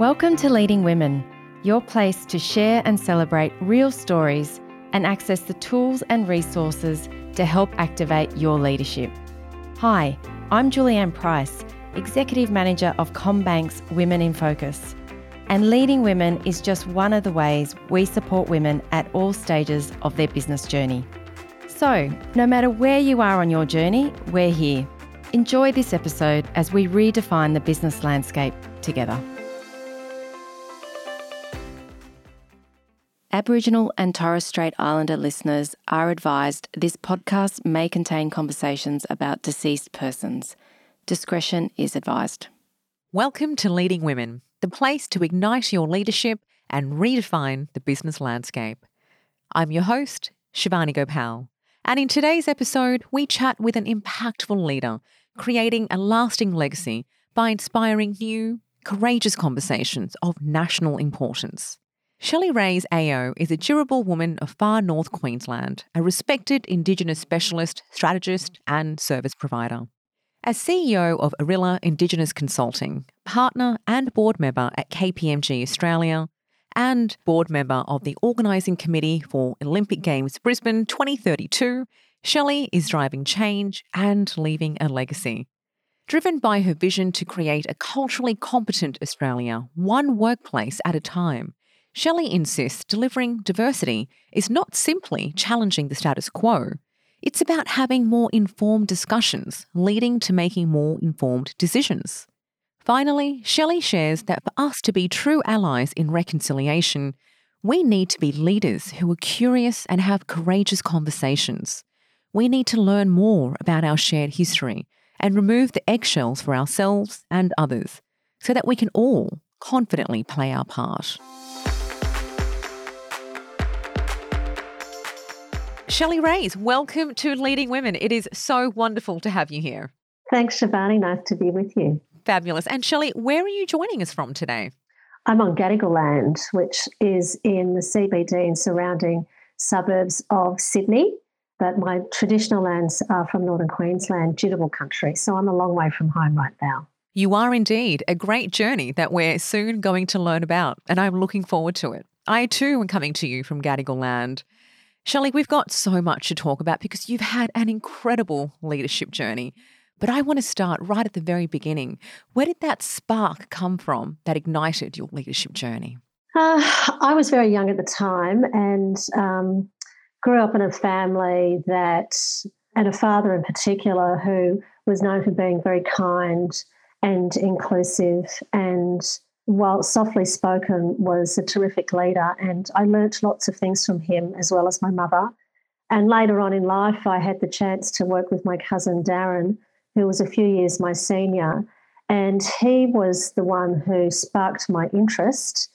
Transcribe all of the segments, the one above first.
Welcome to Leading Women, your place to share and celebrate real stories and access the tools and resources to help activate your leadership. Hi, I'm Julianne Price, Executive Manager of CommBank's Women in Focus. And leading women is just one of the ways we support women at all stages of their business journey. So, no matter where you are on your journey, we're here. Enjoy this episode as we redefine the business landscape together. Aboriginal and Torres Strait Islander listeners are advised this podcast may contain conversations about deceased persons. Discretion is advised. Welcome to Leading Women, the place to ignite your leadership and redefine the business landscape. I'm your host, Shivani Gopal, and in today's episode, we chat with an impactful leader creating a lasting legacy by inspiring new, courageous conversations of national importance. Shelley Reys AO is a durable woman of far north Queensland, a respected Indigenous specialist, strategist, and service provider. As CEO of Arrilla Indigenous Consulting, partner and board member at KPMG Australia, and board member of the Organising Committee for Olympic Games Brisbane 2032, Shelley is driving change and leaving a legacy. Driven by her vision to create a culturally competent Australia, one workplace at a time, Shelley insists delivering diversity is not simply challenging the status quo, it's about having more informed discussions, leading to making more informed decisions. Finally, Shelley shares that for us to be true allies in reconciliation, we need to be leaders who are curious and have courageous conversations. We need to learn more about our shared history and remove the eggshells for ourselves and others so that we can all confidently play our part. Shelley Reys, welcome to Leading Women. It is so wonderful to have you here. Thanks, Shivani. Nice to be with you. Fabulous. And Shelley, where are you joining us from today? I'm on Gadigal land, which is in the CBD and surrounding suburbs of Sydney. But my traditional lands are from northern Queensland, Jitterbal country. So I'm a long way from home right now. You are indeed a great journey that we're soon going to learn about, and I'm looking forward to it. I too am coming to you from Gadigal land. Shelley, we've got so much to talk about because you've had an incredible leadership journey. But I want to start right at the very beginning. Where did that spark come from that ignited your leadership journey? Uh, I was very young at the time and um, grew up in a family that, and a father in particular, who was known for being very kind and inclusive and while softly spoken, was a terrific leader, and I learnt lots of things from him as well as my mother. And later on in life, I had the chance to work with my cousin Darren, who was a few years my senior, and he was the one who sparked my interest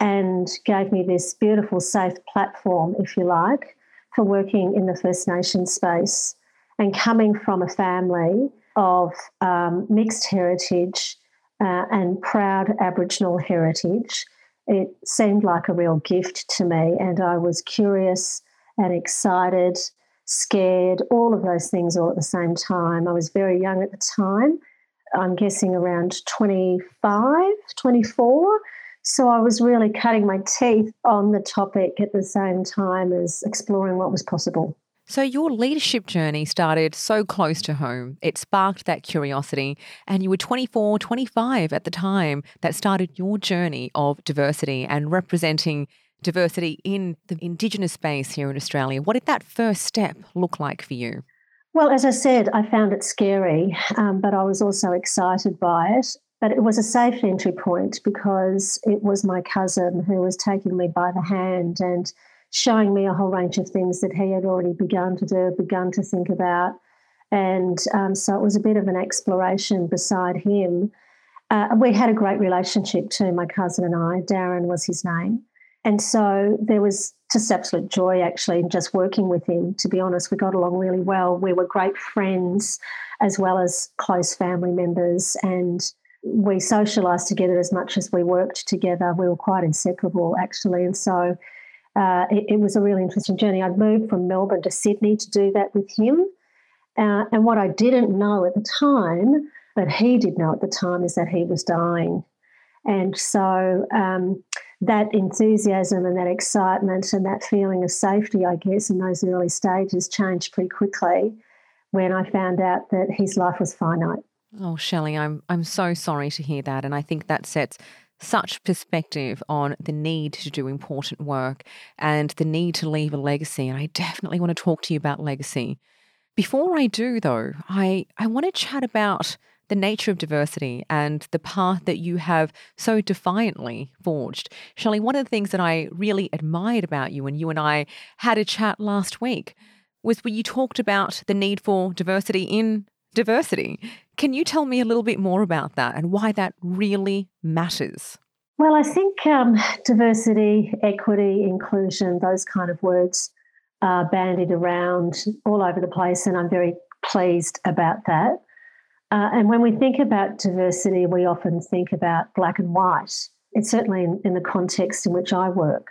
and gave me this beautiful, safe platform, if you like, for working in the First Nation space. And coming from a family of um, mixed heritage uh, and proud Aboriginal heritage, it seemed like a real gift to me. And I was curious and excited, scared, all of those things all at the same time. I was very young at the time. I'm guessing around 25, 24. So I was really cutting my teeth on the topic at the same time as exploring what was possible. So, your leadership journey started so close to home. It sparked that curiosity, and you were 24, 25 at the time that started your journey of diversity and representing diversity in the Indigenous space here in Australia. What did that first step look like for you? Well, as I said, I found it scary, um, but I was also excited by it. But it was a safe entry point because it was my cousin who was taking me by the hand and showing me a whole range of things that he had already begun to do, begun to think about. And um, so it was a bit of an exploration beside him. Uh, we had a great relationship too, my cousin and I. Darren was his name. And so there was just absolute joy actually in just working with him. To be honest, we got along really well. We were great friends as well as close family members. And we socialised together as much as we worked together. We were quite inseparable actually. And so uh, it, it, was a really interesting journey. I'd moved from Melbourne to Sydney to do that with him. Uh, and what I didn't know at the time, but he did know at the time, is that he was dying. And so um, that enthusiasm and that excitement and that feeling of safety, I guess, in those early stages changed pretty quickly when I found out that his life was finite. Oh, Shelley, I'm I'm so sorry to hear that, and I think that sets such perspective on the need to do important work and the need to leave a legacy. And I definitely want to talk to you about legacy. Before I do, though, I, I want to chat about the nature of diversity and the path that you have so defiantly forged. Shelley, one of the things that I really admired about you, when you and I had a chat last week, was when you talked about the need for diversity in diversity. Can you tell me a little bit more about that and why that really matters? Well, I think um, diversity, equity, inclusion, those kind of words are bandied around all over the place, and I'm very pleased about that. Uh, and when we think about diversity, we often think about black and white. It's certainly in, in the context in which I work.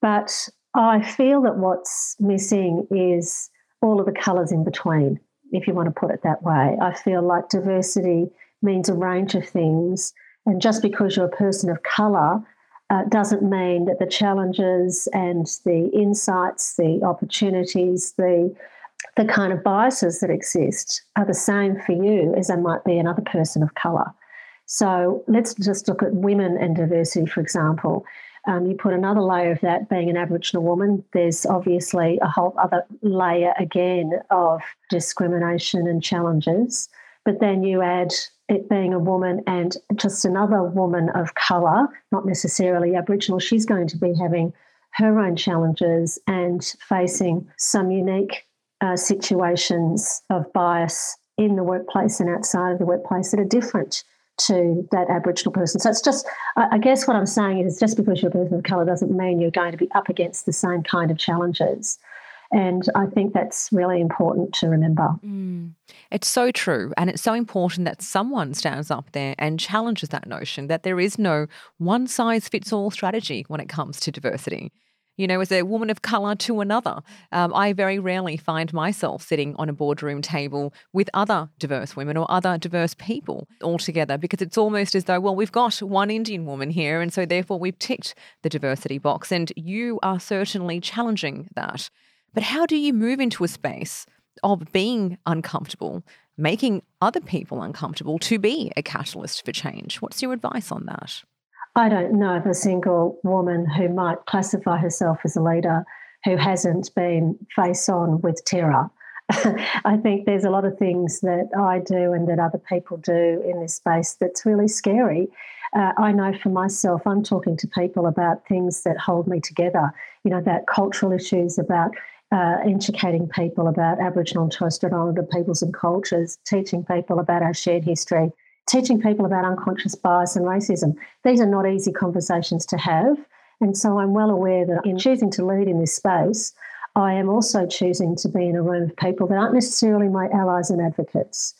But I feel that what's missing is all of the colours in between, if you want to put it that way. I feel like diversity means a range of things. And just because you're a person of colour uh, doesn't mean that the challenges and the insights, the opportunities, the the kind of biases that exist are the same for you as they might be another person of colour. So let's just look at women and diversity, for example. Um, you put another layer of that being an Aboriginal woman, there's obviously a whole other layer again of discrimination and challenges. But then you add it being a woman and just another woman of colour, not necessarily Aboriginal, she's going to be having her own challenges and facing some unique uh, situations of bias in the workplace and outside of the workplace that are different to that Aboriginal person. So it's just, I guess what I'm saying is just because you're a person of colour doesn't mean you're going to be up against the same kind of challenges. And I think that's really important to remember. Mm. It's so true. And it's so important that someone stands up there and challenges that notion that there is no one size fits all strategy when it comes to diversity you know, as a woman of colour to another. Um, I very rarely find myself sitting on a boardroom table with other diverse women or other diverse people altogether because it's almost as though, well, we've got one Indian woman here, and so therefore we've ticked the diversity box. And you are certainly challenging that. But how do you move into a space of being uncomfortable, making other people uncomfortable to be a catalyst for change? What's your advice on that? I don't know of a single woman who might classify herself as a leader who hasn't been face on with terror. I think there's a lot of things that I do and that other people do in this space that's really scary. Uh, I know for myself, I'm talking to people about things that hold me together, you know, about cultural issues, about uh, educating people about Aboriginal and Torres Strait Islander peoples and cultures, teaching people about our shared history, teaching people about unconscious bias and racism. These are not easy conversations to have. And so I'm well aware that in choosing to lead in this space, I am also choosing to be in a room of people that aren't necessarily my allies and advocates.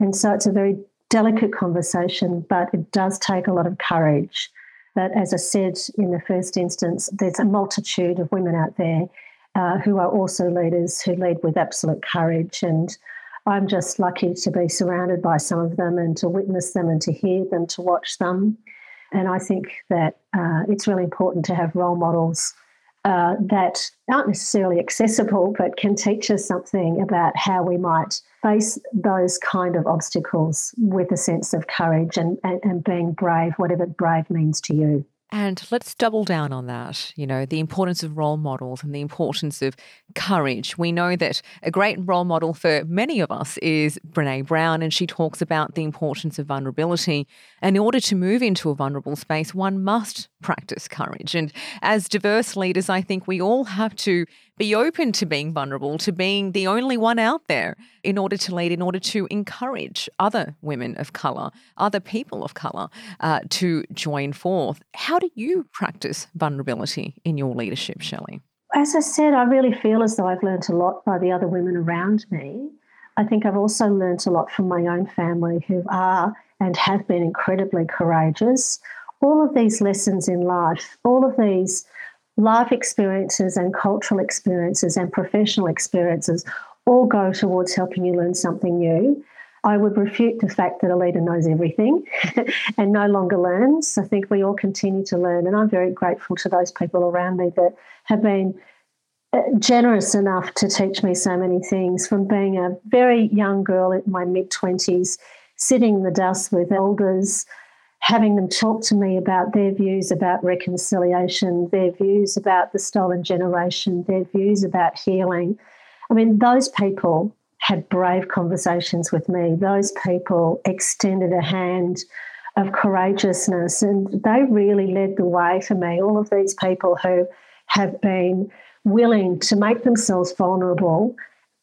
And so it's a very delicate conversation, but it does take a lot of courage. But as I said in the first instance, there's a multitude of women out there uh, who are also leaders who lead with absolute courage. And I'm just lucky to be surrounded by some of them and to witness them and to hear them, to watch them. And I think that uh, it's really important to have role models uh, that aren't necessarily accessible, but can teach us something about how we might face those kind of obstacles with a sense of courage and, and, and being brave, whatever brave means to you. And let's double down on that, you know, the importance of role models and the importance of courage. We know that a great role model for many of us is Brene Brown, and she talks about the importance of vulnerability. And in order to move into a vulnerable space, one must practice courage. And as diverse leaders, I think we all have to be open to being vulnerable, to being the only one out there in order to lead, in order to encourage other women of colour, other people of colour uh, to join forth. How do you practice vulnerability in your leadership, Shelley? As I said, I really feel as though I've learned a lot by the other women around me. I think I've also learned a lot from my own family who are and have been incredibly courageous. All of these lessons in life, all of these life experiences and cultural experiences and professional experiences all go towards helping you learn something new. I would refute the fact that a leader knows everything and no longer learns. I think we all continue to learn, and I'm very grateful to those people around me that have been uh, generous enough to teach me so many things from being a very young girl in my mid 20s, sitting in the dust with elders, having them talk to me about their views about reconciliation, their views about the stolen generation, their views about healing. I mean, those people had brave conversations with me. Those people extended a hand of courageousness and they really led the way for me. All of these people who have been willing to make themselves vulnerable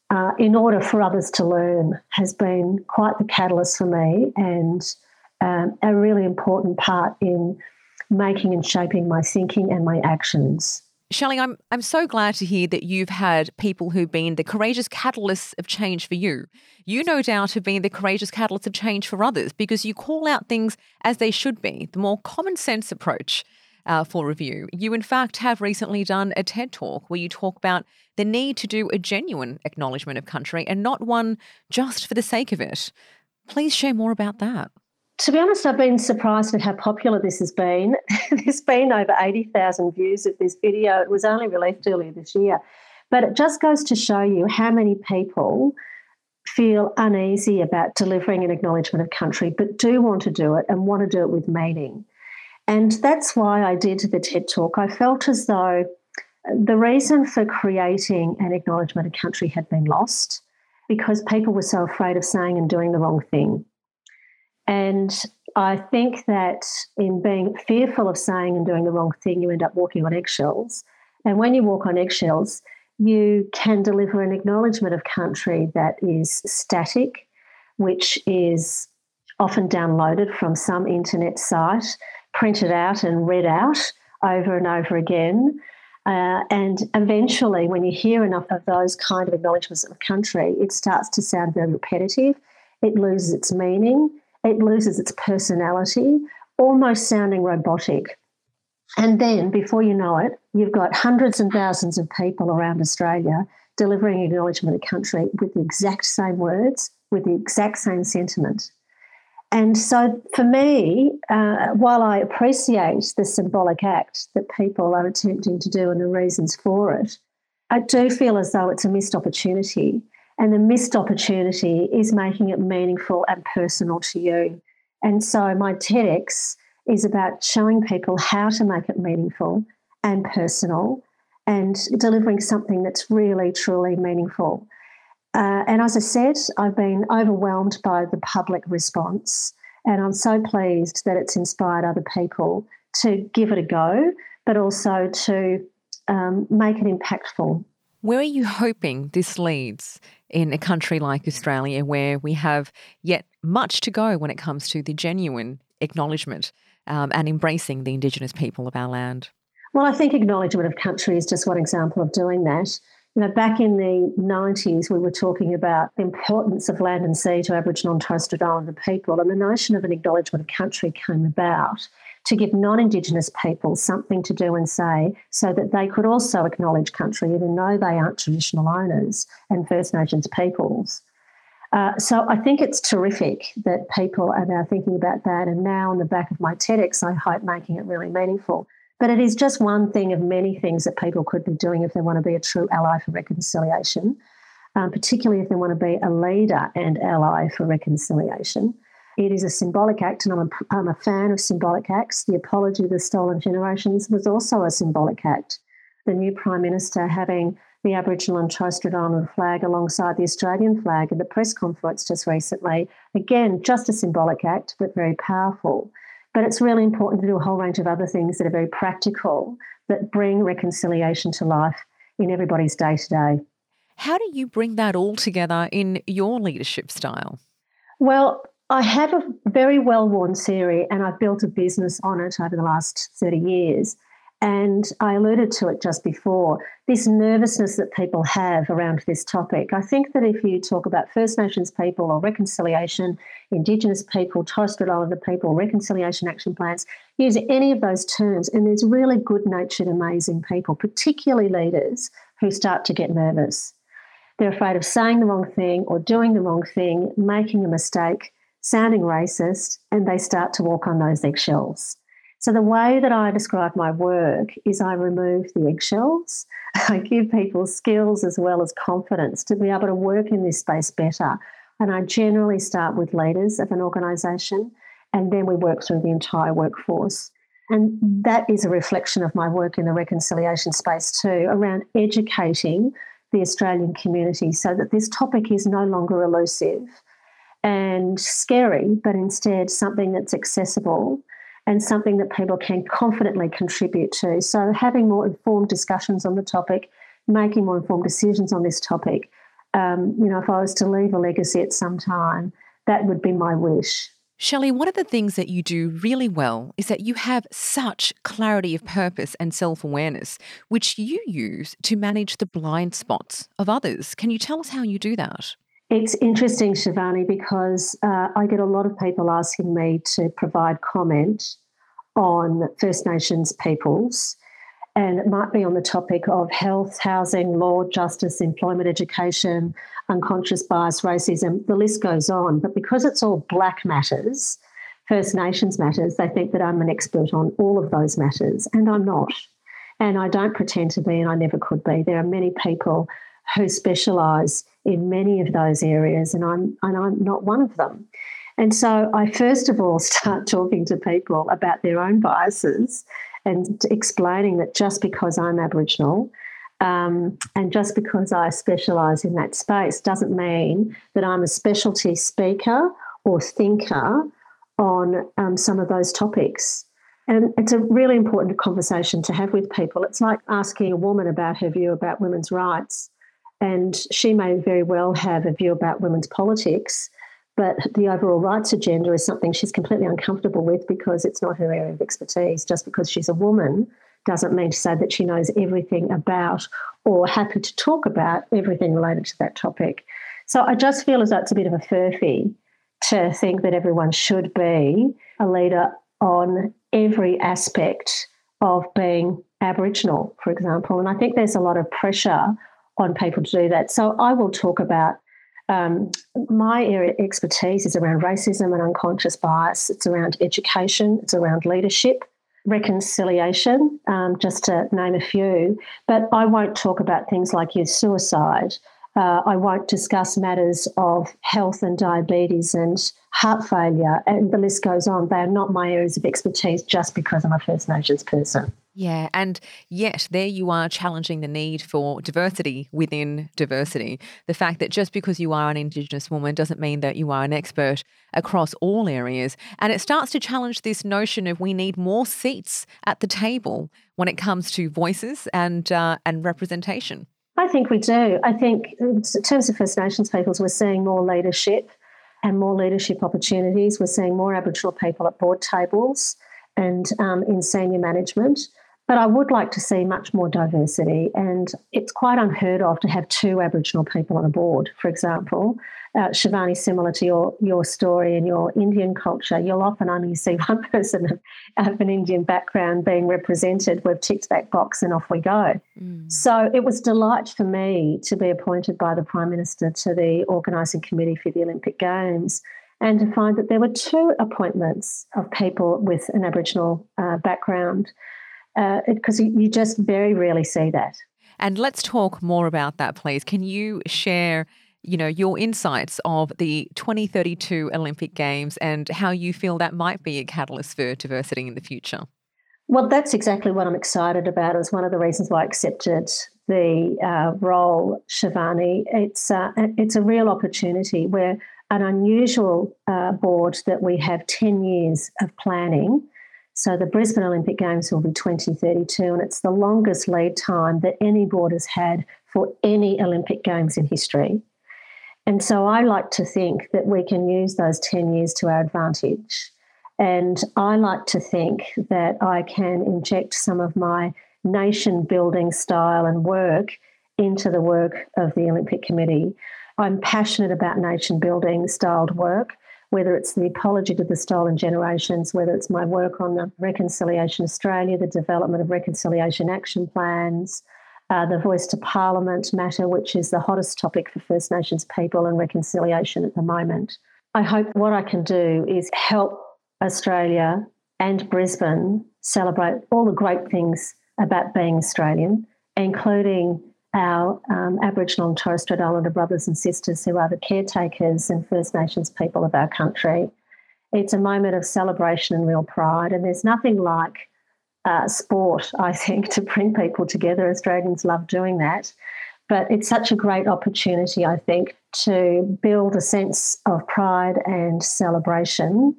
uh, in order for others to learn has been quite the catalyst for me and um, a really important part in making and shaping my thinking and my actions. Shelley, I'm I'm so glad to hear that you've had people who've been the courageous catalysts of change for you. You no doubt have been the courageous catalysts of change for others because you call out things as they should be, the more common sense approach uh, for review. You, in fact, have recently done a TED talk where you talk about the need to do a genuine acknowledgement of country and not one just for the sake of it. Please share more about that. To be honest, I've been surprised at how popular this has been. There's been over 80,000 views of this video. It was only released earlier this year. But it just goes to show you how many people feel uneasy about delivering an acknowledgement of country, but do want to do it and want to do it with meaning. And that's why I did the TED Talk. I felt as though the reason for creating an acknowledgement of country had been lost because people were so afraid of saying and doing the wrong thing. And I think that in being fearful of saying and doing the wrong thing, you end up walking on eggshells. And when you walk on eggshells, you can deliver an acknowledgement of country that is static, which is often downloaded from some internet site, printed out and read out over and over again. Uh, and eventually, when you hear enough of those kind of acknowledgements of country, it starts to sound very repetitive. It loses its meaning it loses its personality, almost sounding robotic. And then, before you know it, you've got hundreds and thousands of people around Australia delivering acknowledgement of the country with the exact same words, with the exact same sentiment. And so, for me, uh, while I appreciate the symbolic act that people are attempting to do and the reasons for it, I do feel as though it's a missed opportunity and the missed opportunity is making it meaningful and personal to you. And so my TEDx is about showing people how to make it meaningful and personal and delivering something that's really, truly meaningful. Uh, and as I said, I've been overwhelmed by the public response. And I'm so pleased that it's inspired other people to give it a go, but also to um, make it impactful. Where are you hoping this leads in a country like Australia where we have yet much to go when it comes to the genuine acknowledgement um, and embracing the Indigenous people of our land? Well, I think acknowledgement of country is just one example of doing that. You know, back in the 90s, we were talking about the importance of land and sea to Aboriginal and Torres Strait Islander people, and the notion of an acknowledgement of country came about to give non Indigenous people something to do and say so that they could also acknowledge country, even though they aren't traditional owners and First Nations peoples. Uh, so I think it's terrific that people are now thinking about that. And now, on the back of my TEDx, I hope making it really meaningful. But it is just one thing of many things that people could be doing if they want to be a true ally for reconciliation, um, particularly if they want to be a leader and ally for reconciliation. It is a symbolic act, and I'm a, I'm a fan of symbolic acts. The apology of the stolen generations was also a symbolic act. The new Prime Minister having the Aboriginal and Torres Strait Islander flag alongside the Australian flag at the press conference just recently. Again, just a symbolic act, but very powerful. But it's really important to do a whole range of other things that are very practical that bring reconciliation to life in everybody's day to day. How do you bring that all together in your leadership style? Well, I have a very well worn theory, and I've built a business on it over the last 30 years. And I alluded to it just before this nervousness that people have around this topic. I think that if you talk about First Nations people or reconciliation, Indigenous people, Torres Strait Islander people, reconciliation action plans, use any of those terms, and there's really good natured, amazing people, particularly leaders, who start to get nervous. They're afraid of saying the wrong thing or doing the wrong thing, making a mistake, sounding racist, and they start to walk on those eggshells. So, the way that I describe my work is I remove the eggshells. I give people skills as well as confidence to be able to work in this space better. And I generally start with leaders of an organisation, and then we work through the entire workforce. And that is a reflection of my work in the reconciliation space too, around educating the Australian community so that this topic is no longer elusive and scary, but instead something that's accessible and something that people can confidently contribute to. So, having more informed discussions on the topic, making more informed decisions on this topic. Um, you know, if I was to leave a legacy at some time, that would be my wish. Shelley, one of the things that you do really well is that you have such clarity of purpose and self awareness, which you use to manage the blind spots of others. Can you tell us how you do that? It's interesting, Shivani, because uh, I get a lot of people asking me to provide comment on First Nations peoples. And it might be on the topic of health, housing, law, justice, employment, education, unconscious bias, racism, the list goes on. But because it's all black matters, First Nations matters, they think that I'm an expert on all of those matters, and I'm not. And I don't pretend to be, and I never could be. There are many people who specialise in many of those areas, and I'm and I'm not one of them. And so I first of all start talking to people about their own biases and explaining that just because I'm Aboriginal um, and just because I specialise in that space doesn't mean that I'm a specialty speaker or thinker on um, some of those topics. And it's a really important conversation to have with people. It's like asking a woman about her view about women's rights and she may very well have a view about women's politics, but the overall rights agenda is something she's completely uncomfortable with because it's not her area of expertise. Just because she's a woman doesn't mean to say that she knows everything about or happy to talk about everything related to that topic. So I just feel as though it's a bit of a furphy to think that everyone should be a leader on every aspect of being Aboriginal, for example. And I think there's a lot of pressure on people to do that. So I will talk about um, my area of expertise is around racism and unconscious bias. It's around education. It's around leadership, reconciliation, um, just to name a few. But I won't talk about things like youth suicide. Uh, I won't discuss matters of health and diabetes and heart failure, and the list goes on. They are not my areas of expertise just because I'm a First Nations person. Yeah, and yet there you are challenging the need for diversity within diversity. The fact that just because you are an Indigenous woman doesn't mean that you are an expert across all areas. And it starts to challenge this notion of we need more seats at the table when it comes to voices and uh, and representation. I think we do. I think in terms of First Nations peoples, we're seeing more leadership and more leadership opportunities. We're seeing more Aboriginal people at board tables and um, in senior management. But I would like to see much more diversity, and it's quite unheard of to have two Aboriginal people on a board, for example. Uh, Shivani, similar to your, your story and your Indian culture, you'll often only see one person of, of an Indian background being represented. We've ticked that box and off we go. Mm. So it was delight for me to be appointed by the Prime Minister to the organising committee for the Olympic Games and to find that there were two appointments of people with an Aboriginal uh, background because uh, you just very rarely see that. And let's talk more about that, please. Can you share? You know, your insights of the 2032 Olympic Games and how you feel that might be a catalyst for diversity in the future. Well, that's exactly what I'm excited about. Is one of the reasons why I accepted the uh, role, Shivani. It's uh, it's a real opportunity where an unusual uh, board that we have 10 years of planning so the Brisbane Olympic Games will be 2032, and it's the longest lead time that any board has had for any Olympic Games in history. And so I like to think that we can use those 10 years to our advantage. And I like to think that I can inject some of my nation building style and work into the work of the Olympic Committee. I'm passionate about nation building styled work whether it's the apology to the stolen generations, whether it's my work on the Reconciliation Australia, the development of reconciliation action plans, uh, the Voice to Parliament matter, which is the hottest topic for First Nations people and reconciliation at the moment. I hope what I can do is help Australia and Brisbane celebrate all the great things about being Australian, including our um, Aboriginal and Torres Strait Islander brothers and sisters who are the caretakers and First Nations people of our country. It's a moment of celebration and real pride, and there's nothing like uh, sport, I think, to bring people together. Australians love doing that. But it's such a great opportunity, I think, to build a sense of pride and celebration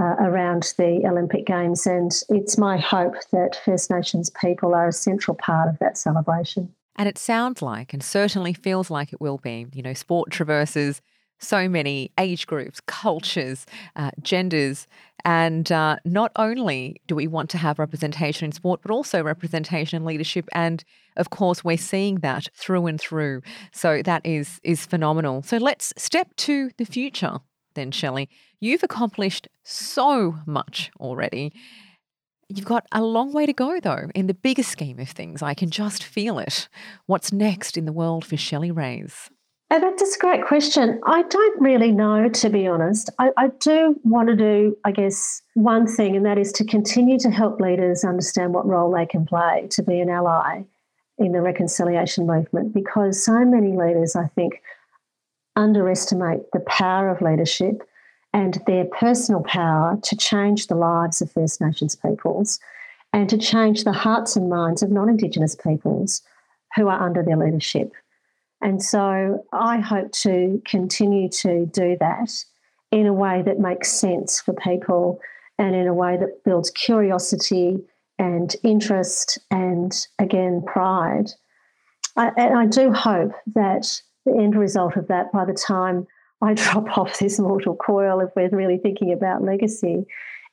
uh, around the Olympic Games. And it's my hope that First Nations people are a central part of that celebration. And it sounds like, and certainly feels like it will be, you know, sport traverses so many age groups, cultures, uh, genders. And uh, not only do we want to have representation in sport, but also representation in leadership. And of course, we're seeing that through and through. So that is is phenomenal. So let's step to the future then, Shelley. You've accomplished so much already. You've got a long way to go, though, in the bigger scheme of things. I can just feel it. What's next in the world for Shelley Reys? Oh, that's a great question. I don't really know, to be honest. I, I, do want to do, I guess, one thing, and that is to continue to help leaders understand what role they can play to be an ally in the reconciliation movement because so many leaders, I think, underestimate the power of leadership and their personal power to change the lives of First Nations peoples and to change the hearts and minds of non Indigenous peoples who are under their leadership. And so I hope to continue to do that in a way that makes sense for people and in a way that builds curiosity and interest and, again, pride. I, and I do hope that the end result of that by the time I drop off this mortal coil, if we're really thinking about legacy,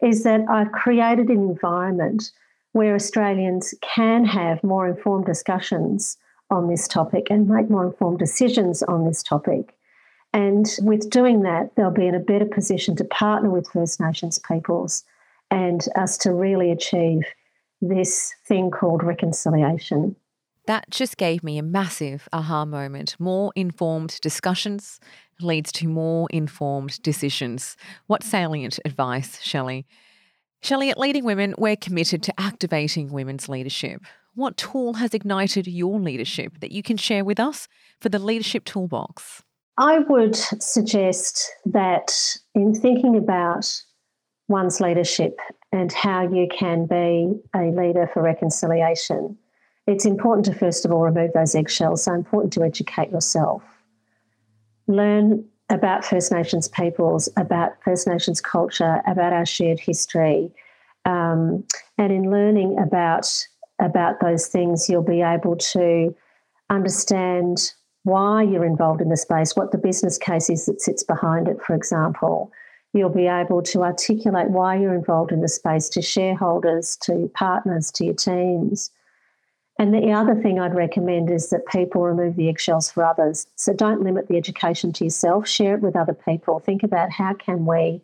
is that I've created an environment where Australians can have more informed discussions on this topic and make more informed decisions on this topic. And with doing that, they'll be in a better position to partner with First Nations peoples and us to really achieve this thing called reconciliation. That just gave me a massive aha moment. More informed discussions leads to more informed decisions. What salient advice, Shelley? Shelley, at Leading Women, we're committed to activating women's leadership. What tool has ignited your leadership that you can share with us for the Leadership Toolbox? I would suggest that in thinking about one's leadership and how you can be a leader for reconciliation, it's important to first of all remove those eggshells. So important to educate yourself. Learn about First Nations peoples, about First Nations culture, about our shared history. Um, and in learning about about those things, you'll be able to understand why you're involved in the space, what the business case is that sits behind it, for example. You'll be able to articulate why you're involved in the space to shareholders, to partners, to your teams. And the other thing I'd recommend is that people remove the eggshells for others. So don't limit the education to yourself, share it with other people. Think about how can we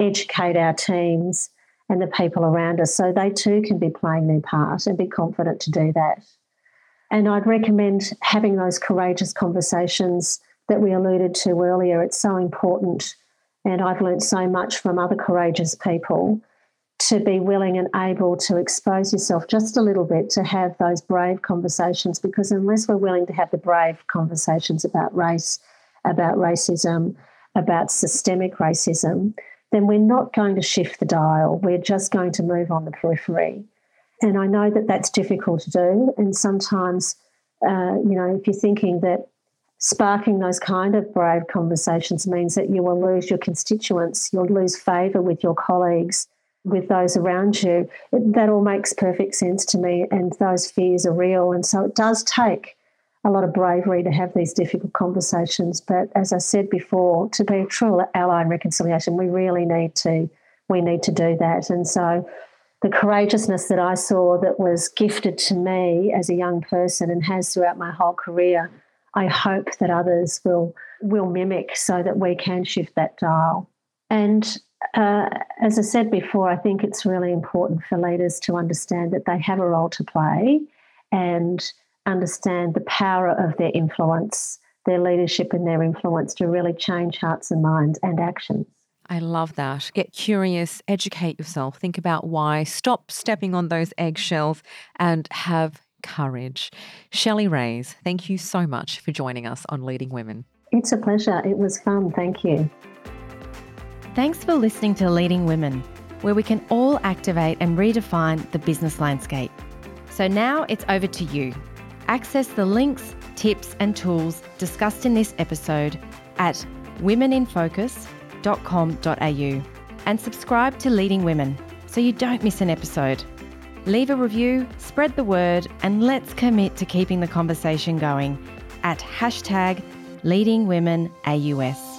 educate our teams and the people around us so they too can be playing their part and be confident to do that. And I'd recommend having those courageous conversations that we alluded to earlier. It's so important. And I've learned so much from other courageous people to be willing and able to expose yourself just a little bit to have those brave conversations because unless we're willing to have the brave conversations about race, about racism, about systemic racism, then we're not going to shift the dial. We're just going to move on the periphery. And I know that that's difficult to do. And sometimes, uh, you know, if you're thinking that sparking those kind of brave conversations means that you will lose your constituents, you'll lose favour with your colleagues, with those around you, it, that all makes perfect sense to me. And those fears are real. And so it does take a lot of bravery to have these difficult conversations. But as I said before, to be a true ally in reconciliation, we really need to we need to do that. And so the courageousness that I saw that was gifted to me as a young person and has throughout my whole career, I hope that others will will mimic so that we can shift that dial. And uh, as I said before, I think it's really important for leaders to understand that they have a role to play and understand the power of their influence, their leadership and their influence to really change hearts and minds and actions. I love that. Get curious, educate yourself, think about why, stop stepping on those eggshells, and have courage. Shelley Reys, thank you so much for joining us on Leading Women. It's a pleasure. It was fun. Thank you. Thanks for listening to Leading Women, where we can all activate and redefine the business landscape. So now it's over to you. Access the links, tips, and tools discussed in this episode at womeninfocus.com.au and subscribe to Leading Women so you don't miss an episode. Leave a review, spread the word, and let's commit to keeping the conversation going at hashtag leadingwomenaus.